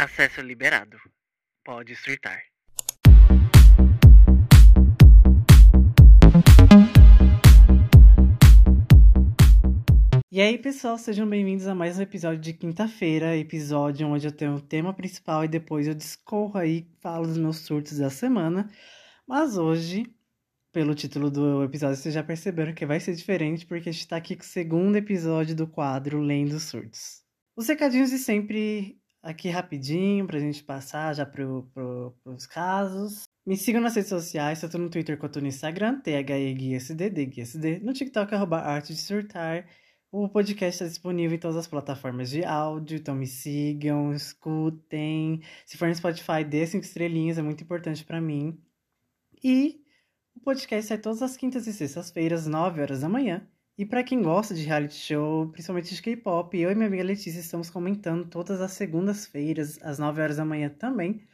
Acesso liberado. Pode surtar. E aí, pessoal, sejam bem-vindos a mais um episódio de quinta-feira, episódio onde eu tenho o tema principal e depois eu discorro aí, falo dos meus surtos da semana. Mas hoje, pelo título do episódio, vocês já perceberam que vai ser diferente, porque a gente tá aqui com o segundo episódio do quadro Lendo Surtos. Os recadinhos de sempre aqui rapidinho pra gente passar já pro, pro, pros casos. Me sigam nas redes sociais, tanto no Twitter quanto no Instagram, DGuiaSD, no TikTok, arroba Arte de Surtar. O podcast está disponível em todas as plataformas de áudio, então me sigam, escutem. Se for no Spotify, dê cinco estrelinhas, é muito importante para mim. E o podcast sai todas as quintas e sextas-feiras, 9 horas da manhã. E para quem gosta de reality show, principalmente de K-pop, eu e minha amiga Letícia estamos comentando todas as segundas-feiras, às 9 horas da manhã também.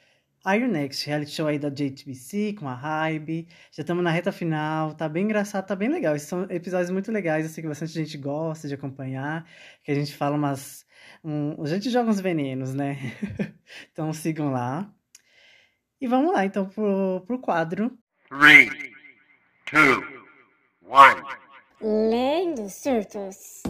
Iron Next, reality show aí da JTBC com a Hybe. Já estamos na reta final, tá bem engraçado, tá bem legal. Esses são episódios muito legais, eu sei que bastante gente gosta de acompanhar, que a gente fala umas. Um, a gente joga uns venenos, né? então sigam lá. E vamos lá, então, pro, pro quadro. 3, 2, 1. Lendo surtos.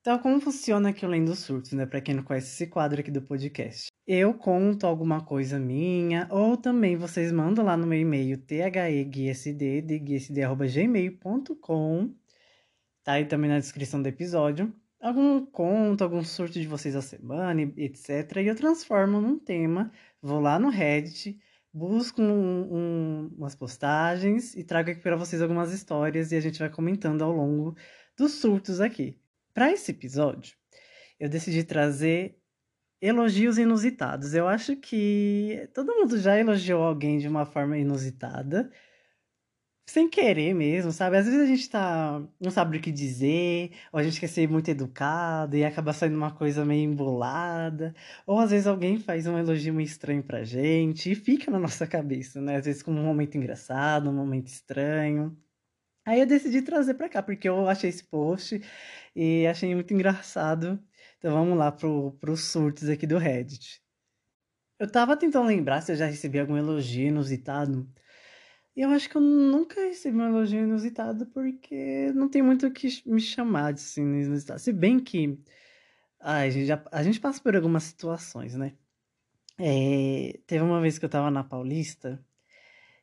Então, como funciona aqui o Lendo Surtos, né? Pra quem não conhece esse quadro aqui do podcast. Eu conto alguma coisa minha, ou também vocês mandam lá no meu e-mail, theguisd.gmail.com. Tá aí também na descrição do episódio. Algum conto, algum surto de vocês da semana, etc. E eu transformo num tema, vou lá no Reddit, busco um, um, umas postagens e trago aqui para vocês algumas histórias e a gente vai comentando ao longo dos surtos aqui. Para esse episódio, eu decidi trazer elogios inusitados. Eu acho que todo mundo já elogiou alguém de uma forma inusitada, sem querer mesmo, sabe? Às vezes a gente tá, não sabe o que dizer, ou a gente quer ser muito educado e acaba saindo uma coisa meio embolada, ou às vezes alguém faz um elogio meio estranho pra gente e fica na nossa cabeça, né? Às vezes como um momento engraçado, um momento estranho. Aí eu decidi trazer pra cá, porque eu achei esse post e achei muito engraçado. Então vamos lá pro, pros surtos aqui do Reddit. Eu tava tentando lembrar se eu já recebi algum elogio inusitado. Eu acho que eu nunca recebi um elogio inusitado porque não tem muito o que me chamar de assim, inusitado. Se bem que ai, a, gente já, a gente passa por algumas situações, né? É, teve uma vez que eu tava na Paulista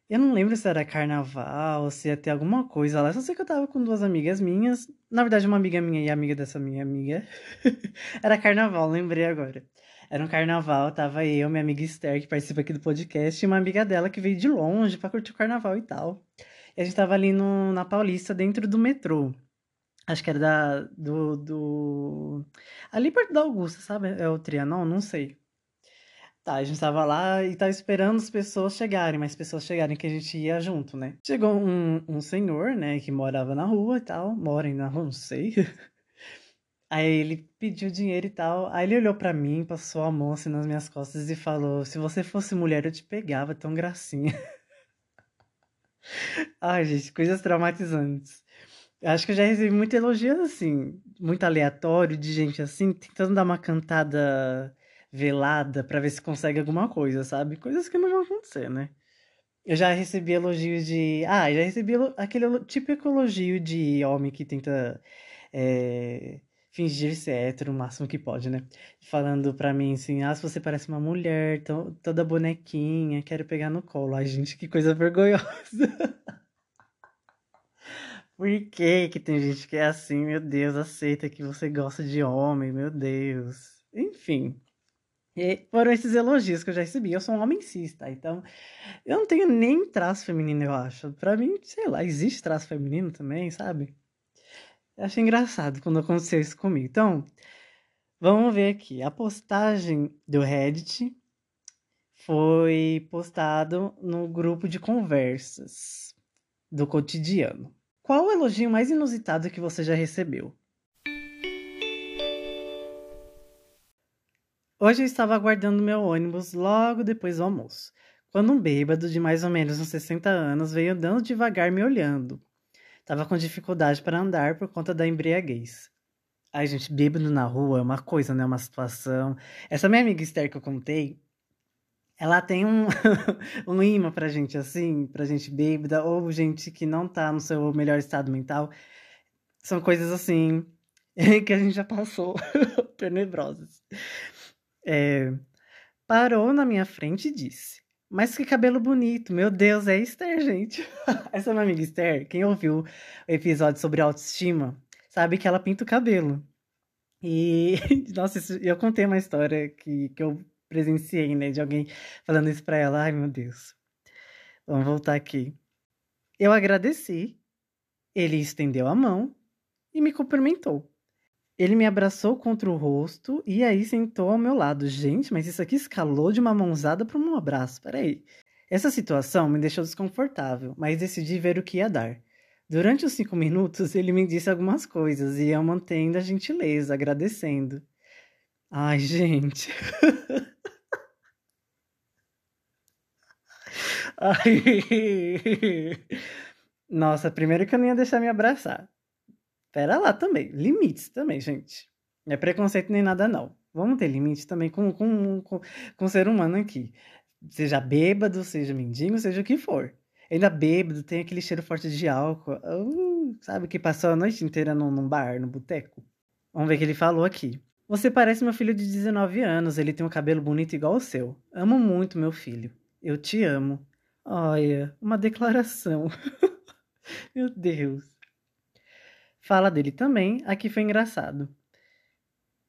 eu não lembro se era carnaval, se ia ter alguma coisa lá. Só sei que eu tava com duas amigas minhas. Na verdade, uma amiga minha e amiga dessa minha amiga. era carnaval, lembrei agora. Era um carnaval, tava eu, minha amiga Esther, que participa aqui do podcast, e uma amiga dela que veio de longe para curtir o carnaval e tal. E a gente tava ali no, na Paulista, dentro do metrô. Acho que era da, do, do... Ali perto da Augusta, sabe? É o Trianon? Não sei. Tá, a gente tava lá e tava esperando as pessoas chegarem, mas pessoas chegarem que a gente ia junto, né? Chegou um, um senhor, né, que morava na rua e tal, mora na rua, não sei. Aí ele pediu dinheiro e tal. Aí ele olhou para mim, passou a mão assim nas minhas costas e falou: Se você fosse mulher, eu te pegava, tão gracinha. Ai, gente, coisas traumatizantes. Acho que eu já recebi muito elogio assim, muito aleatório, de gente assim, tentando dar uma cantada velada para ver se consegue alguma coisa, sabe? Coisas que não vão acontecer, né? Eu já recebi elogios de. Ah, já recebi aquele típico elogio de homem que tenta é, fingir ser hétero o máximo que pode, né? Falando pra mim assim: ah, se você parece uma mulher, toda bonequinha, quero pegar no colo. Ai, gente, que coisa vergonhosa. Por que que tem gente que é assim, meu Deus, aceita que você gosta de homem, meu Deus. Enfim. E foram esses elogios que eu já recebi. Eu sou um homem cis, tá? Então, eu não tenho nem traço feminino, eu acho. Pra mim, sei lá, existe traço feminino também, sabe? Eu achei engraçado quando aconteceu isso comigo. Então, vamos ver aqui. A postagem do Reddit foi postado no grupo de conversas do cotidiano. Qual o elogio mais inusitado que você já recebeu? Hoje eu estava aguardando meu ônibus logo depois do almoço, quando um bêbado de mais ou menos uns 60 anos veio andando devagar me olhando. Tava com dificuldade para andar por conta da embriaguez. Ai, gente, bêbado na rua é uma coisa, né? Uma situação. Essa minha amiga Esther que eu contei, ela tem um, um imã pra gente, assim, pra gente bêbada, ou gente que não tá no seu melhor estado mental. São coisas assim que a gente já passou, tenebrosas. É, parou na minha frente e disse: Mas que cabelo bonito, meu Deus, é Esther, gente. Essa é minha amiga Esther, quem ouviu o episódio sobre autoestima, sabe que ela pinta o cabelo. E, nossa, isso, eu contei uma história que, que eu presenciei, né, de alguém falando isso pra ela. Ai, meu Deus. Vamos voltar aqui. Eu agradeci, ele estendeu a mão e me cumprimentou. Ele me abraçou contra o rosto e aí sentou ao meu lado. Gente, mas isso aqui escalou de uma mãozada para um abraço. Peraí. Essa situação me deixou desconfortável, mas decidi ver o que ia dar. Durante os cinco minutos, ele me disse algumas coisas e eu mantendo a gentileza, agradecendo. Ai, gente. Ai. Nossa, primeiro que eu não ia deixar me abraçar. Pera lá também. Limites também, gente. Não é preconceito nem nada, não. Vamos ter limites também com, com, com, com o ser humano aqui. Seja bêbado, seja mendigo, seja o que for. Ainda bêbado, tem aquele cheiro forte de álcool. Uh, sabe, que passou a noite inteira num, num bar, no boteco. Vamos ver o que ele falou aqui. Você parece meu filho de 19 anos, ele tem um cabelo bonito igual o seu. Amo muito meu filho. Eu te amo. Olha, uma declaração. meu Deus. Fala dele também, aqui foi engraçado.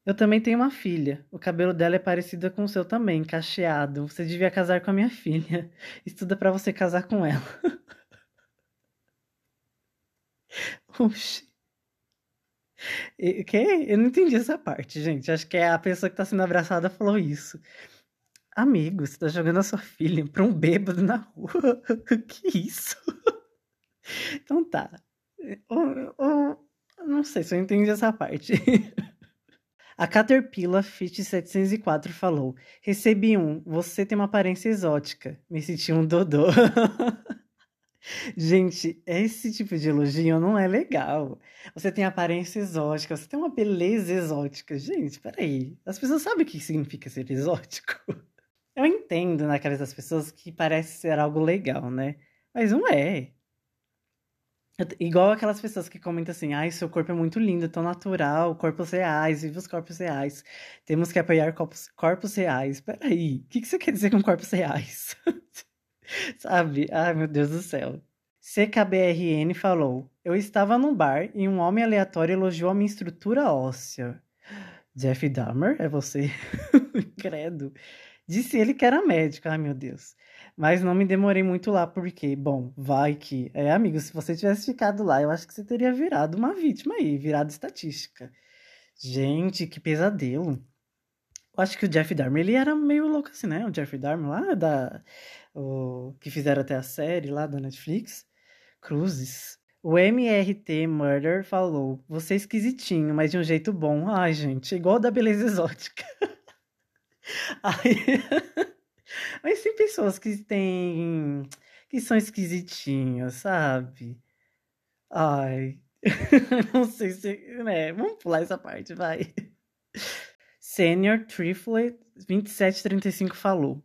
Eu também tenho uma filha. O cabelo dela é parecido com o seu também, cacheado. Você devia casar com a minha filha. Estuda para você casar com ela. Oxi. O quê? Eu não entendi essa parte, gente. Acho que é a pessoa que tá sendo abraçada falou isso. Amigo, você tá jogando a sua filha pra um bêbado na rua. que isso? então tá. O, o, não sei se eu entendi essa parte. A Caterpillar Fit 704 falou: Recebi um, você tem uma aparência exótica. Me senti um dodô. Gente, esse tipo de elogio não é legal. Você tem aparência exótica, você tem uma beleza exótica. Gente, peraí. As pessoas sabem o que significa ser exótico? Eu entendo na cabeça das pessoas que parece ser algo legal, né? Mas não é. Igual aquelas pessoas que comentam assim, ai, seu corpo é muito lindo, tão natural, corpos reais, viva os corpos reais. Temos que apoiar corpos, corpos reais. Peraí, o que, que você quer dizer com corpos reais? Sabe? Ai, meu Deus do céu. CKBRN falou: Eu estava num bar e um homem aleatório elogiou a minha estrutura óssea. Jeff Dahmer? É você? Credo. Disse ele que era médico. Ai, meu Deus. Mas não me demorei muito lá, porque, bom, vai que. É, amigo, se você tivesse ficado lá, eu acho que você teria virado uma vítima aí, virado estatística. Gente, que pesadelo. Eu acho que o Jeff Dahmer, ele era meio louco assim, né? O Jeff Dahmer lá da. O, que fizeram até a série lá da Netflix. Cruzes. O MRT Murder falou: Você é esquisitinho, mas de um jeito bom. Ai, gente, igual da beleza exótica. Ai. Mas tem pessoas que têm. que são esquisitinhas, sabe? Ai. não sei se. Né? Vamos pular essa parte, vai. Senior Triflet 2735 falou.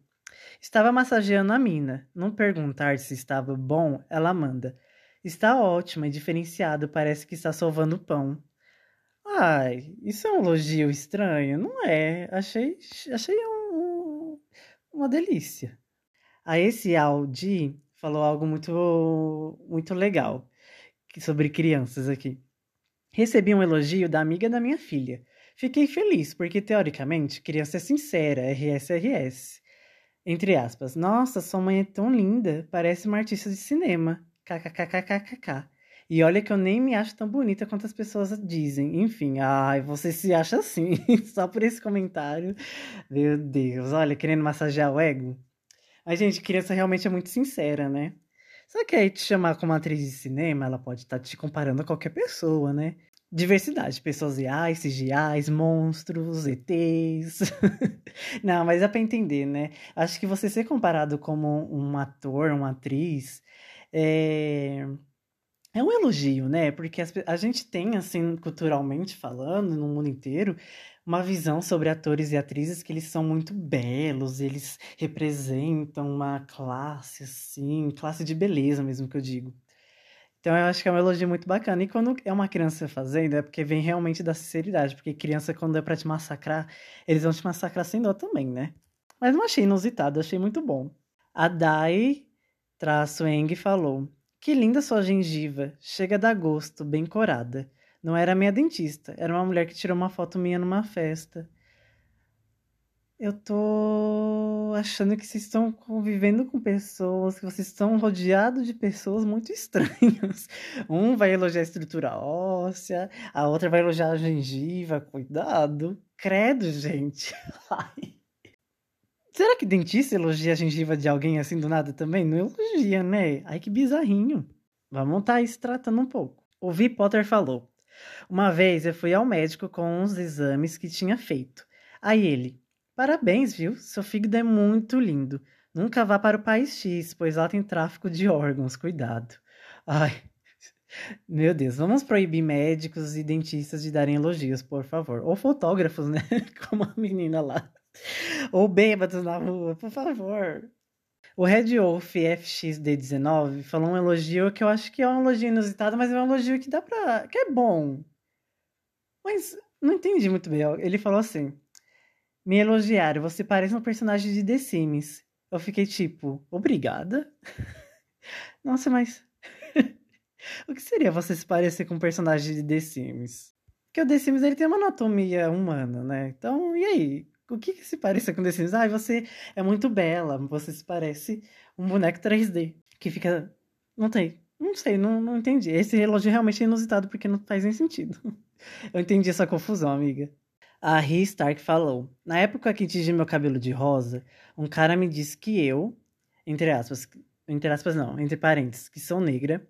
Estava massageando a mina. Não perguntar se estava bom, ela manda. Está ótima e diferenciado, parece que está sovando pão. Ai, isso é um elogio estranho? Não é. Achei, achei uma delícia. A esse Audi falou algo muito, muito legal sobre crianças aqui. Recebi um elogio da amiga da minha filha. Fiquei feliz, porque teoricamente criança é sincera, RSRS. Entre aspas, nossa, sua mãe é tão linda, parece uma artista de cinema. KKKKKK. E olha que eu nem me acho tão bonita quanto as pessoas dizem. Enfim, ai, você se acha assim, só por esse comentário. Meu Deus, olha, querendo massagear o ego. Mas, gente, criança realmente é muito sincera, né? Só que aí te chamar como atriz de cinema, ela pode estar tá te comparando a qualquer pessoa, né? diversidade, pessoas reais, CGIs, monstros, ETs. Não, mas é para entender, né? Acho que você ser comparado como um ator, uma atriz, é, é um elogio, né? Porque a gente tem, assim, culturalmente falando, no mundo inteiro, uma visão sobre atores e atrizes que eles são muito belos, eles representam uma classe, assim, classe de beleza mesmo que eu digo. Então eu acho que é um elogio muito bacana. E quando é uma criança fazendo, é porque vem realmente da sinceridade. Porque criança, quando é pra te massacrar, eles vão te massacrar sem dó também, né? Mas não achei inusitado, achei muito bom. A Dai traço Eng falou: Que linda sua gengiva, chega a dar gosto, bem corada. Não era minha dentista, era uma mulher que tirou uma foto minha numa festa. Eu tô achando que vocês estão convivendo com pessoas, que vocês estão rodeados de pessoas muito estranhas. Um vai elogiar a estrutura óssea, a outra vai elogiar a gengiva. Cuidado. Credo, gente. Ai. Será que dentista elogia a gengiva de alguém assim do nada também? Não elogia, né? Ai, que bizarrinho. Vamos estar aí se tratando um pouco. O V. Potter falou. Uma vez eu fui ao médico com uns exames que tinha feito. Aí ele, Parabéns, viu? Seu fígado é muito lindo. Nunca vá para o país X, pois lá tem tráfico de órgãos. Cuidado. Ai, meu Deus, vamos proibir médicos e dentistas de darem elogios, por favor. Ou fotógrafos, né? Como a menina lá. Ou bêbados na rua, por favor. O Red Wolf FXD19 falou um elogio que eu acho que é um elogio inusitado, mas é um elogio que dá pra. que é bom. Mas não entendi muito bem. Ele falou assim: me elogiaram, você parece um personagem de The Sims. Eu fiquei tipo, obrigada? Nossa, mas. o que seria você se parecer com um personagem de The Sims? Porque o The Sims ele tem uma anatomia humana, né? Então, e aí? O que, que se parece com The Sims? Ah, você é muito bela, você se parece um boneco 3D. Que fica. Não tem. Não sei, não, não entendi. Esse elogio realmente é inusitado porque não faz nem sentido. Eu entendi essa confusão, amiga. A Ri Stark falou: Na época que tingi meu cabelo de rosa, um cara me disse que eu, entre aspas, entre aspas não, entre parênteses, que sou negra,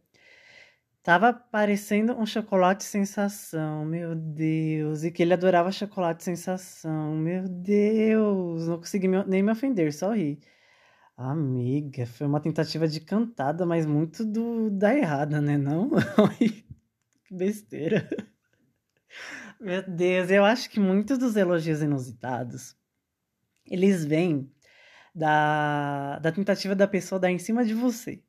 tava parecendo um chocolate sensação, meu Deus, e que ele adorava chocolate sensação, meu Deus, não consegui nem me ofender, só ri. Amiga, foi uma tentativa de cantada, mas muito do da errada, né? Não? que besteira. Meu Deus, eu acho que muitos dos elogios inusitados, eles vêm da, da tentativa da pessoa dar em cima de você.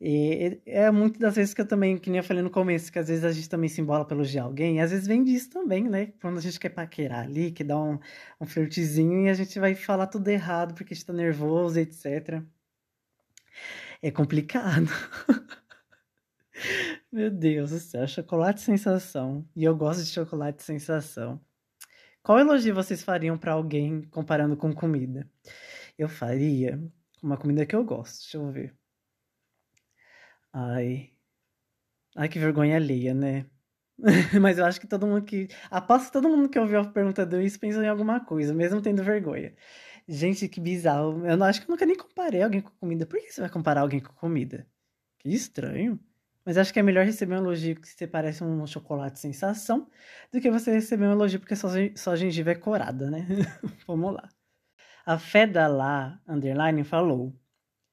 E é muitas das vezes que eu também, que nem eu falei no começo, que às vezes a gente também se embola pelo elogiar alguém, e às vezes vem disso também, né? Quando a gente quer paquerar ali, que dá um, um flirtzinho e a gente vai falar tudo errado porque está nervoso, etc. É complicado. Meu Deus do céu, chocolate sensação. E eu gosto de chocolate sensação. Qual elogio vocês fariam para alguém comparando com comida? Eu faria uma comida que eu gosto. Deixa eu ver. Ai. Ai, que vergonha alheia, né? Mas eu acho que todo mundo que. Aposto que todo mundo que ouviu a pergunta do isso pensou em alguma coisa, mesmo tendo vergonha. Gente, que bizarro. Eu não acho que eu nunca nem comparei alguém com comida. Por que você vai comparar alguém com comida? Que estranho. Mas acho que é melhor receber um elogio que você parece um chocolate sensação do que você receber um elogio porque sua, sua gengiva é corada, né? vamos lá. A Feda lá, underline, falou.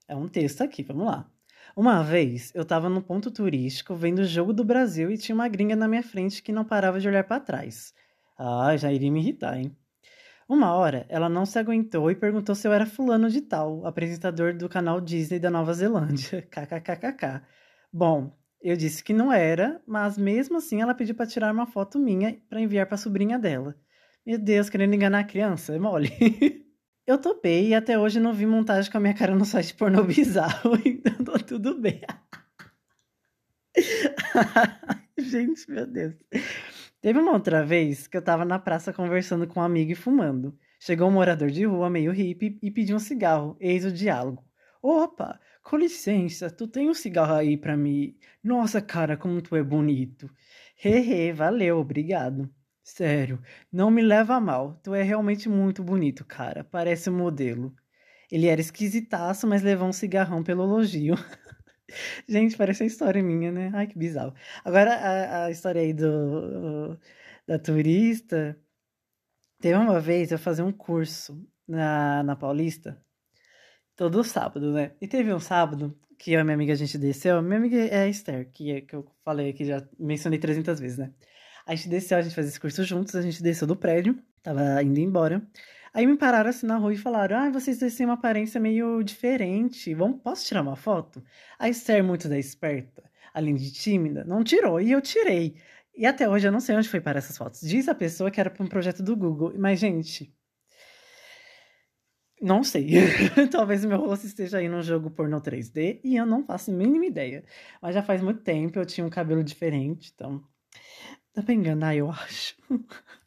É um texto aqui, vamos lá. Uma vez eu tava no ponto turístico vendo o jogo do Brasil e tinha uma gringa na minha frente que não parava de olhar para trás. Ah, já iria me irritar, hein? Uma hora, ela não se aguentou e perguntou se eu era fulano de tal, apresentador do canal Disney da Nova Zelândia. KKKKK. Bom, eu disse que não era, mas mesmo assim ela pediu para tirar uma foto minha para enviar para a sobrinha dela. Meu Deus, querendo enganar a criança, é mole. eu topei e até hoje não vi montagem com a minha cara no site pornô bizarro, então tá tudo bem. Gente, meu Deus. Teve uma outra vez que eu tava na praça conversando com um amigo e fumando. Chegou um morador de rua meio hippie e pediu um cigarro. Eis o diálogo. Opa, com licença, tu tem um cigarro aí pra mim? Nossa, cara, como tu é bonito. Hehe, valeu, obrigado. Sério, não me leva a mal. Tu é realmente muito bonito, cara. Parece um modelo. Ele era esquisitaço, mas levou um cigarrão pelo elogio. Gente, parece a história minha, né? Ai, que bizarro. Agora, a, a história aí do, da turista. Teve uma vez eu fazer um curso na, na Paulista, todo sábado, né? E teve um sábado que e minha amiga a gente desceu. Minha amiga é a Esther, que, é, que eu falei aqui, já mencionei 300 vezes, né? A gente desceu, a gente fazia esse curso juntos, a gente desceu do prédio, tava indo embora. Aí me pararam assim na rua e falaram: Ah, vocês dois têm uma aparência meio diferente. Vamos, posso tirar uma foto? A Esther, muito da esperta, além de tímida, não tirou. E eu tirei. E até hoje eu não sei onde foi para essas fotos. Diz a pessoa que era para um projeto do Google. Mas, gente. Não sei. Talvez meu rosto esteja aí num jogo pornô 3D e eu não faço a mínima ideia. Mas já faz muito tempo, eu tinha um cabelo diferente, então. Dá pra enganar, eu acho.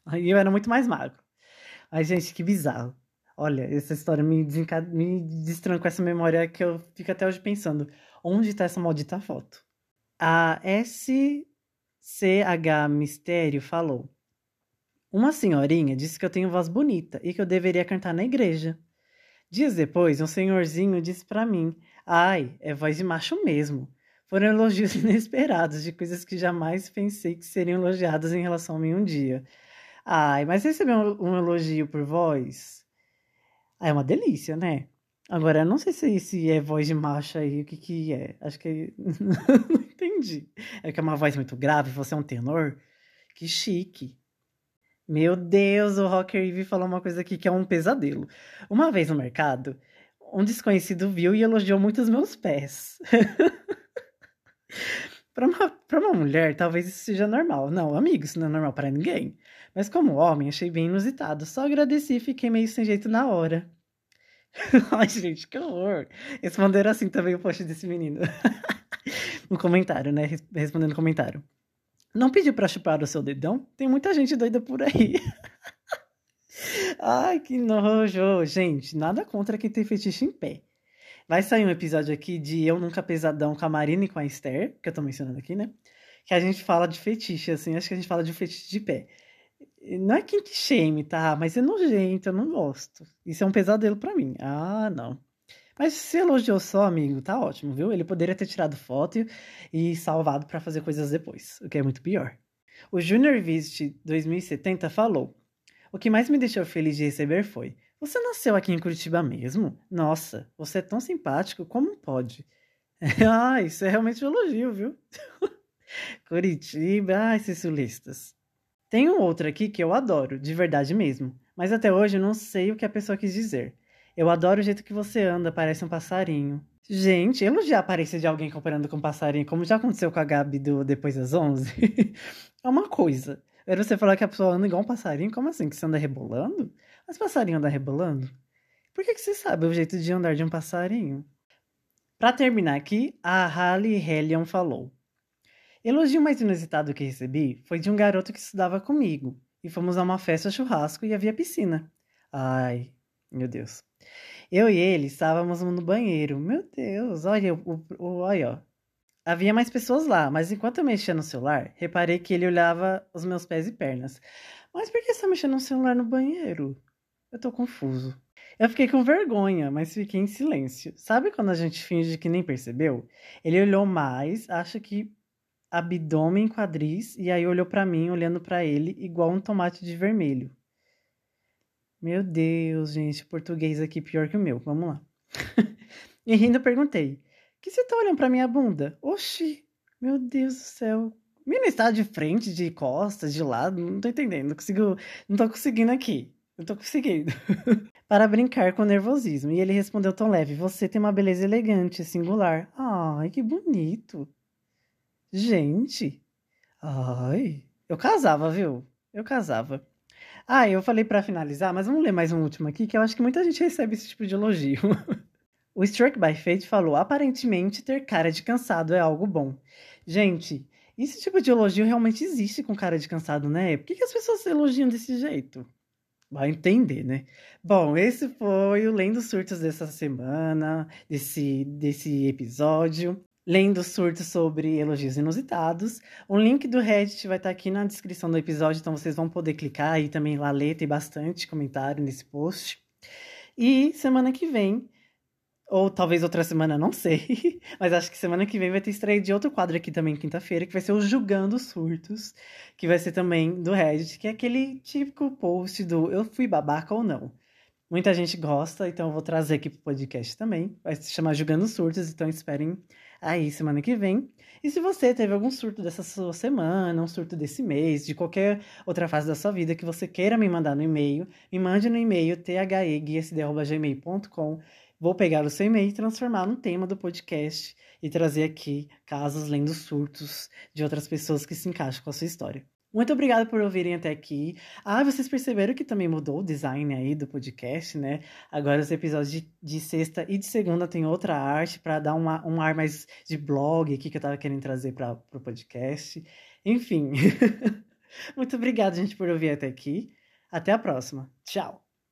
Aí eu era muito mais magro. Ai, gente, que bizarro. Olha, essa história me, desencad... me destranca essa memória que eu fico até hoje pensando. Onde tá essa maldita foto? A SCH Mistério falou. Uma senhorinha disse que eu tenho voz bonita e que eu deveria cantar na igreja. Dias depois, um senhorzinho disse para mim: Ai, é voz de macho mesmo. Foram elogios inesperados de coisas que jamais pensei que seriam elogiadas em relação a mim um dia. Ai, mas receber um, elogio por voz é uma delícia, né? Agora, eu não sei se, se é voz de macho aí, o que que é. Acho que. não entendi. É que é uma voz muito grave, você é um tenor? Que chique. Meu Deus, o Rocker Eve falou uma coisa aqui que é um pesadelo. Uma vez no mercado, um desconhecido viu e elogiou muito os meus pés. Para uma, pra uma mulher, talvez isso seja normal. Não, amigo, isso não é normal para ninguém. Mas como homem, achei bem inusitado. Só agradeci e fiquei meio sem jeito na hora. Ai, gente, que horror. Responderam assim também o post desse menino. no comentário, né? Respondendo no comentário. Não pediu pra chupar o seu dedão? Tem muita gente doida por aí. Ai, que nojo. Gente, nada contra quem tem fetiche em pé. Vai sair um episódio aqui de Eu Nunca Pesadão com a Marina e com a Esther, que eu tô mencionando aqui, né? Que a gente fala de fetiche, assim, acho que a gente fala de fetiche de pé. Não é kink shame, tá? Mas é nojento, eu não gosto. Isso é um pesadelo para mim. Ah, não. Mas se elogiou só, amigo, tá ótimo, viu? Ele poderia ter tirado foto e salvado para fazer coisas depois, o que é muito pior. O Junior Visit 2070 falou: O que mais me deixou feliz de receber foi: você nasceu aqui em Curitiba mesmo? Nossa, você é tão simpático, como pode? ah, isso é realmente um elogio, viu? Curitiba, ai, esses sulistas. Tem um outro aqui que eu adoro, de verdade mesmo, mas até hoje eu não sei o que a pessoa quis dizer. Eu adoro o jeito que você anda, parece um passarinho. Gente, elogiar a aparência de alguém comparando com um passarinho, como já aconteceu com a Gabi do Depois das 11, é uma coisa. Era você falar que a pessoa anda igual um passarinho, como assim? Que você anda rebolando? Mas passarinho anda rebolando? Por que, que você sabe o jeito de andar de um passarinho? Para terminar aqui, a Halle Hellion falou: Elogio mais inusitado que recebi foi de um garoto que estudava comigo. E fomos a uma festa churrasco e havia piscina. Ai, meu Deus. Eu e ele estávamos no banheiro. Meu Deus, olha, o, o, olha, ó. Havia mais pessoas lá, mas enquanto eu mexia no celular, reparei que ele olhava os meus pés e pernas. Mas por que você está mexendo no celular no banheiro? Eu tô confuso. Eu fiquei com vergonha, mas fiquei em silêncio. Sabe quando a gente finge que nem percebeu? Ele olhou mais, acha que abdômen, quadris, e aí olhou para mim, olhando para ele, igual um tomate de vermelho. Meu Deus, gente, português aqui pior que o meu. Vamos lá. e rindo perguntei: "Que você tá olhando para minha bunda?" Oxi, meu Deus do céu. Menina está de frente, de costas, de lado, não tô entendendo, não consigo, não tô conseguindo aqui. Eu tô conseguindo. Para brincar com nervosismo. E ele respondeu tão leve: Você tem uma beleza elegante, singular. Ai, que bonito. Gente. Ai. Eu casava, viu? Eu casava. Ah, eu falei para finalizar, mas vamos ler mais um último aqui, que eu acho que muita gente recebe esse tipo de elogio. o Struck by Fate falou: aparentemente ter cara de cansado é algo bom. Gente, esse tipo de elogio realmente existe com cara de cansado, né? Por que, que as pessoas elogiam desse jeito? Vai entender, né? Bom, esse foi o Lendo Surtos dessa semana, desse, desse episódio. Lendo surtos sobre elogios inusitados. O link do Reddit vai estar aqui na descrição do episódio, então vocês vão poder clicar e também lá ler, tem bastante comentário nesse post. E semana que vem Ou talvez outra semana, não sei. Mas acho que semana que vem vai ter estreia de outro quadro aqui também, quinta-feira, que vai ser o Julgando Surtos, que vai ser também do Reddit, que é aquele típico post do eu fui babaca ou não. Muita gente gosta, então eu vou trazer aqui pro podcast também. Vai se chamar Julgando Surtos, então esperem aí semana que vem. E se você teve algum surto dessa sua semana, um surto desse mês, de qualquer outra fase da sua vida que você queira me mandar no e-mail, me mande no e-mail theguiasd.gmail.com. Vou pegar o seu e-mail e transformar no tema do podcast e trazer aqui casos lendo surtos de outras pessoas que se encaixam com a sua história. Muito obrigada por ouvirem até aqui. Ah, vocês perceberam que também mudou o design aí do podcast, né? Agora os episódios de, de sexta e de segunda tem outra arte para dar uma, um ar mais de blog aqui que eu tava querendo trazer para o podcast. Enfim. Muito obrigada, gente, por ouvir até aqui. Até a próxima. Tchau.